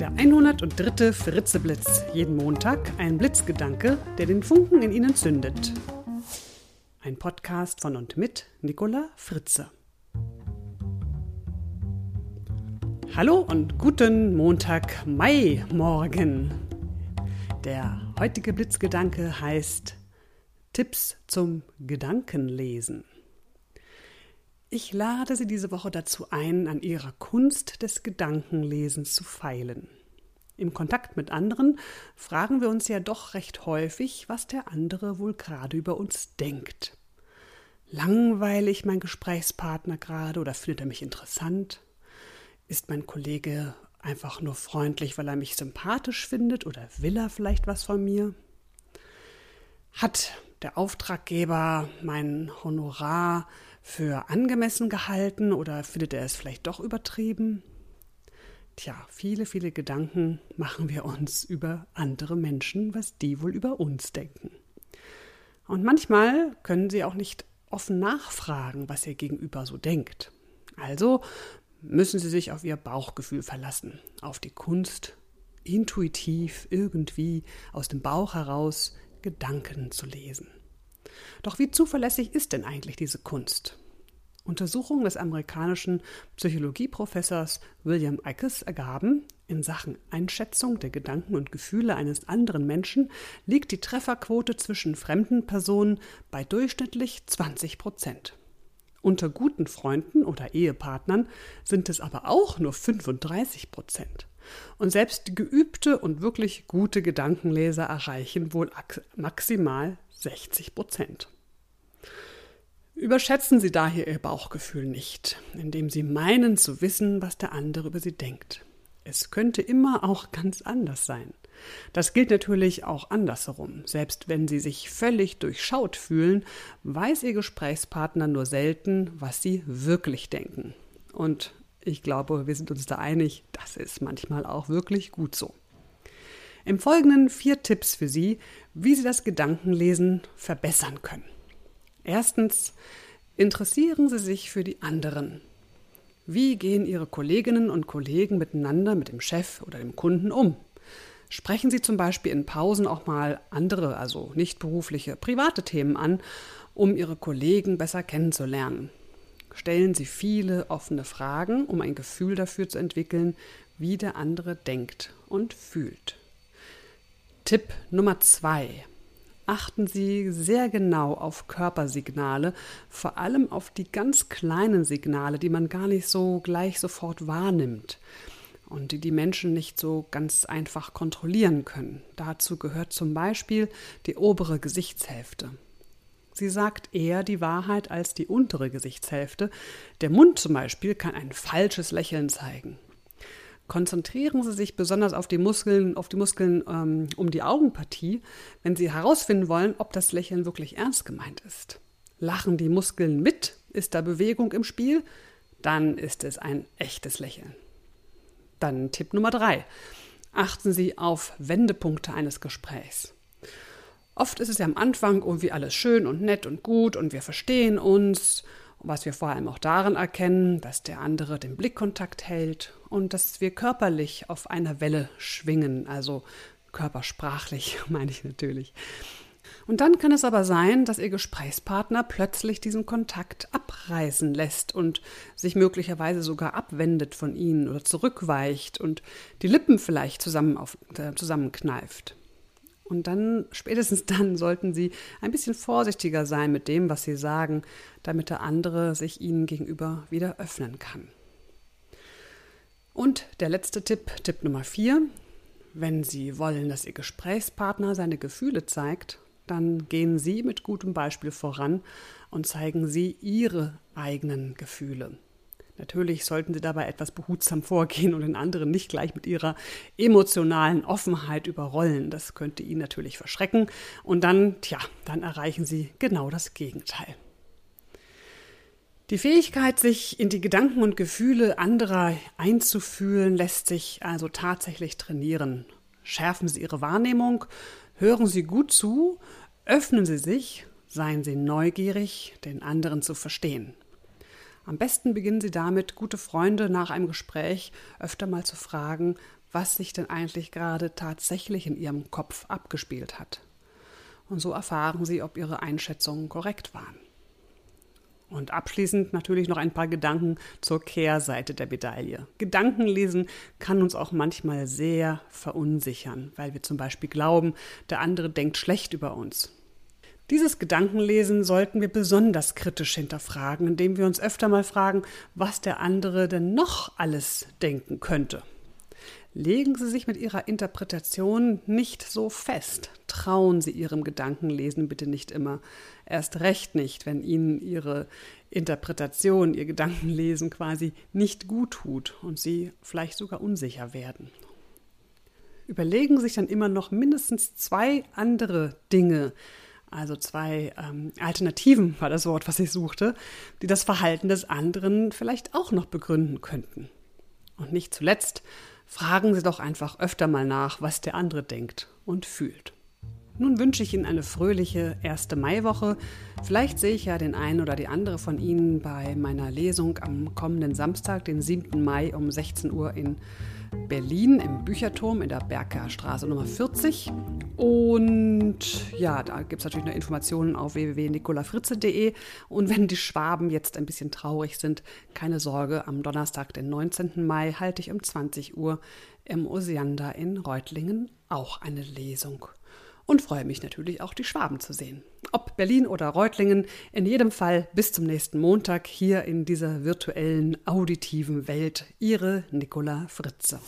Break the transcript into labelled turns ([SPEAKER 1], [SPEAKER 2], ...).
[SPEAKER 1] Der 103. Fritzeblitz. Jeden Montag ein Blitzgedanke, der den Funken in Ihnen zündet. Ein Podcast von und mit Nicola Fritze. Hallo und guten Montag Mai morgen. Der heutige Blitzgedanke heißt Tipps zum Gedankenlesen. Ich lade Sie diese Woche dazu ein, an Ihrer Kunst des Gedankenlesens zu feilen. Im Kontakt mit anderen fragen wir uns ja doch recht häufig, was der andere wohl gerade über uns denkt. Langweilig mein Gesprächspartner gerade oder findet er mich interessant? Ist mein Kollege einfach nur freundlich, weil er mich sympathisch findet oder will er vielleicht was von mir? Hat der Auftraggeber mein Honorar für angemessen gehalten oder findet er es vielleicht doch übertrieben? Tja, viele, viele Gedanken machen wir uns über andere Menschen, was die wohl über uns denken. Und manchmal können sie auch nicht offen nachfragen, was ihr Gegenüber so denkt. Also müssen sie sich auf ihr Bauchgefühl verlassen, auf die Kunst, intuitiv irgendwie aus dem Bauch heraus Gedanken zu lesen. Doch wie zuverlässig ist denn eigentlich diese Kunst? Untersuchungen des amerikanischen Psychologieprofessors William Eckes ergaben, in Sachen Einschätzung der Gedanken und Gefühle eines anderen Menschen liegt die Trefferquote zwischen fremden Personen bei durchschnittlich 20 Prozent. Unter guten Freunden oder Ehepartnern sind es aber auch nur 35 Prozent. Und selbst geübte und wirklich gute Gedankenleser erreichen wohl maximal 60 Prozent. Überschätzen Sie daher Ihr Bauchgefühl nicht, indem Sie meinen zu wissen, was der andere über Sie denkt. Es könnte immer auch ganz anders sein. Das gilt natürlich auch andersherum. Selbst wenn Sie sich völlig durchschaut fühlen, weiß Ihr Gesprächspartner nur selten, was Sie wirklich denken. Und ich glaube, wir sind uns da einig, das ist manchmal auch wirklich gut so. Im Folgenden vier Tipps für Sie, wie Sie das Gedankenlesen verbessern können. Erstens, interessieren Sie sich für die anderen. Wie gehen Ihre Kolleginnen und Kollegen miteinander, mit dem Chef oder dem Kunden um? Sprechen Sie zum Beispiel in Pausen auch mal andere, also nicht berufliche, private Themen an, um Ihre Kollegen besser kennenzulernen. Stellen Sie viele offene Fragen, um ein Gefühl dafür zu entwickeln, wie der andere denkt und fühlt. Tipp Nummer zwei. Achten Sie sehr genau auf Körpersignale, vor allem auf die ganz kleinen Signale, die man gar nicht so gleich sofort wahrnimmt und die die Menschen nicht so ganz einfach kontrollieren können. Dazu gehört zum Beispiel die obere Gesichtshälfte. Sie sagt eher die Wahrheit als die untere Gesichtshälfte. Der Mund zum Beispiel kann ein falsches Lächeln zeigen konzentrieren Sie sich besonders auf die Muskeln, auf die Muskeln ähm, um die Augenpartie, wenn Sie herausfinden wollen, ob das Lächeln wirklich ernst gemeint ist. Lachen die Muskeln mit? Ist da Bewegung im Spiel? Dann ist es ein echtes Lächeln. Dann Tipp Nummer drei. Achten Sie auf Wendepunkte eines Gesprächs. Oft ist es ja am Anfang irgendwie alles schön und nett und gut und wir verstehen uns was wir vor allem auch darin erkennen, dass der andere den Blickkontakt hält und dass wir körperlich auf einer Welle schwingen, also körpersprachlich meine ich natürlich. Und dann kann es aber sein, dass Ihr Gesprächspartner plötzlich diesen Kontakt abreißen lässt und sich möglicherweise sogar abwendet von Ihnen oder zurückweicht und die Lippen vielleicht zusammen auf, äh, zusammenkneift. Und dann, spätestens dann, sollten Sie ein bisschen vorsichtiger sein mit dem, was Sie sagen, damit der andere sich Ihnen gegenüber wieder öffnen kann. Und der letzte Tipp, Tipp Nummer vier. Wenn Sie wollen, dass Ihr Gesprächspartner seine Gefühle zeigt, dann gehen Sie mit gutem Beispiel voran und zeigen Sie Ihre eigenen Gefühle. Natürlich sollten Sie dabei etwas behutsam vorgehen und den anderen nicht gleich mit Ihrer emotionalen Offenheit überrollen. Das könnte ihn natürlich verschrecken und dann, tja, dann erreichen Sie genau das Gegenteil. Die Fähigkeit, sich in die Gedanken und Gefühle anderer einzufühlen, lässt sich also tatsächlich trainieren. Schärfen Sie Ihre Wahrnehmung, hören Sie gut zu, öffnen Sie sich, seien Sie neugierig, den anderen zu verstehen. Am besten beginnen Sie damit, gute Freunde nach einem Gespräch öfter mal zu fragen, was sich denn eigentlich gerade tatsächlich in ihrem Kopf abgespielt hat. Und so erfahren sie, ob ihre Einschätzungen korrekt waren. Und abschließend natürlich noch ein paar Gedanken zur Kehrseite der Medaille. Gedankenlesen kann uns auch manchmal sehr verunsichern, weil wir zum Beispiel glauben, der andere denkt schlecht über uns. Dieses Gedankenlesen sollten wir besonders kritisch hinterfragen, indem wir uns öfter mal fragen, was der andere denn noch alles denken könnte. Legen Sie sich mit Ihrer Interpretation nicht so fest. Trauen Sie Ihrem Gedankenlesen bitte nicht immer. Erst recht nicht, wenn Ihnen Ihre Interpretation, Ihr Gedankenlesen quasi nicht gut tut und Sie vielleicht sogar unsicher werden. Überlegen Sie sich dann immer noch mindestens zwei andere Dinge, also zwei ähm, Alternativen war das Wort, was ich suchte, die das Verhalten des anderen vielleicht auch noch begründen könnten. Und nicht zuletzt, Fragen Sie doch einfach öfter mal nach, was der andere denkt und fühlt. Nun wünsche ich Ihnen eine fröhliche erste Maiwoche. Vielleicht sehe ich ja den einen oder die andere von Ihnen bei meiner Lesung am kommenden Samstag, den 7. Mai um 16 Uhr in Berlin im Bücherturm in der Berger Straße Nummer 40. Und ja, da gibt es natürlich noch Informationen auf www.nicolafritze.de. Und wenn die Schwaben jetzt ein bisschen traurig sind, keine Sorge, am Donnerstag, den 19. Mai, halte ich um 20 Uhr im Osiander in Reutlingen auch eine Lesung. Und freue mich natürlich auch, die Schwaben zu sehen. Ob Berlin oder Reutlingen, in jedem Fall bis zum nächsten Montag hier in dieser virtuellen, auditiven Welt. Ihre Nicola Fritze.